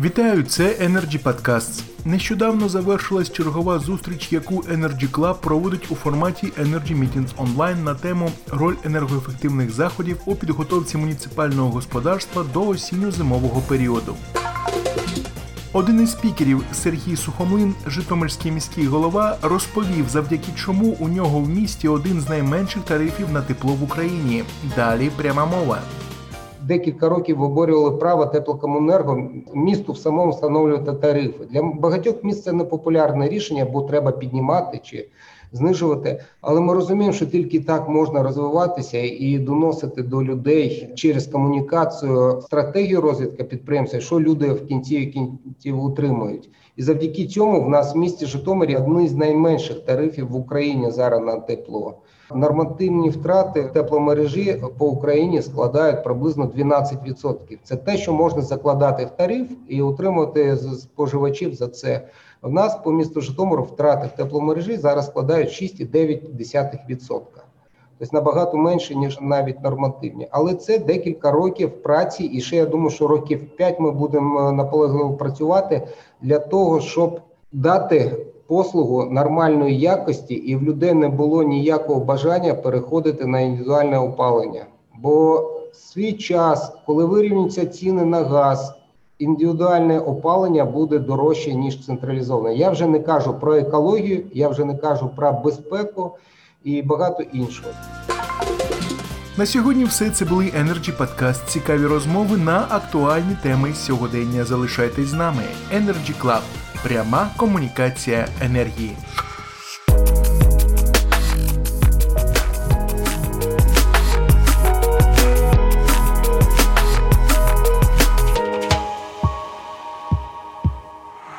Вітаю, це Energy Podcasts. Нещодавно завершилась чергова зустріч, яку Energy Club проводить у форматі Energy Meetings Online на тему роль енергоефективних заходів у підготовці муніципального господарства до осінньо-зимового періоду. Один із спікерів Сергій Сухомлин, Житомирський міський голова, розповів, завдяки чому у нього в місті один з найменших тарифів на тепло в Україні. Далі пряма мова. Декілька років виборювали право теплокомунерго місту в самому встановлювати тарифи. Для багатьох міст це непопулярне рішення, бо треба піднімати чи знижувати. Але ми розуміємо, що тільки так можна розвиватися і доносити до людей через комунікацію стратегію розвитку підприємства, що люди в кінці кінців утримують. І завдяки цьому в нас в місті Житомирі одні з найменших тарифів в Україні зараз на тепло. Нормативні втрати тепломережі по Україні складають приблизно 12%. Це те, що можна закладати в тариф і утримувати з споживачів за це. У нас по місту Житомиру втрати в тепломережі зараз складають 6,9%. Тобто набагато менше, ніж навіть нормативні. Але це декілька років праці, і ще я думаю, що років 5 ми будемо наполегливо працювати для того, щоб дати послугу нормальної якості, і в людей не було ніякого бажання переходити на індивідуальне опалення. Бо свій час, коли вирівнюються ціни на газ, індивідуальне опалення буде дорожче ніж централізоване. Я вже не кажу про екологію, я вже не кажу про безпеку і багато іншого. На сьогодні все це були Energy Podcast. Цікаві розмови на актуальні теми сьогодення. Залишайтесь з нами. Energy Club. Пряма комунікація енергії.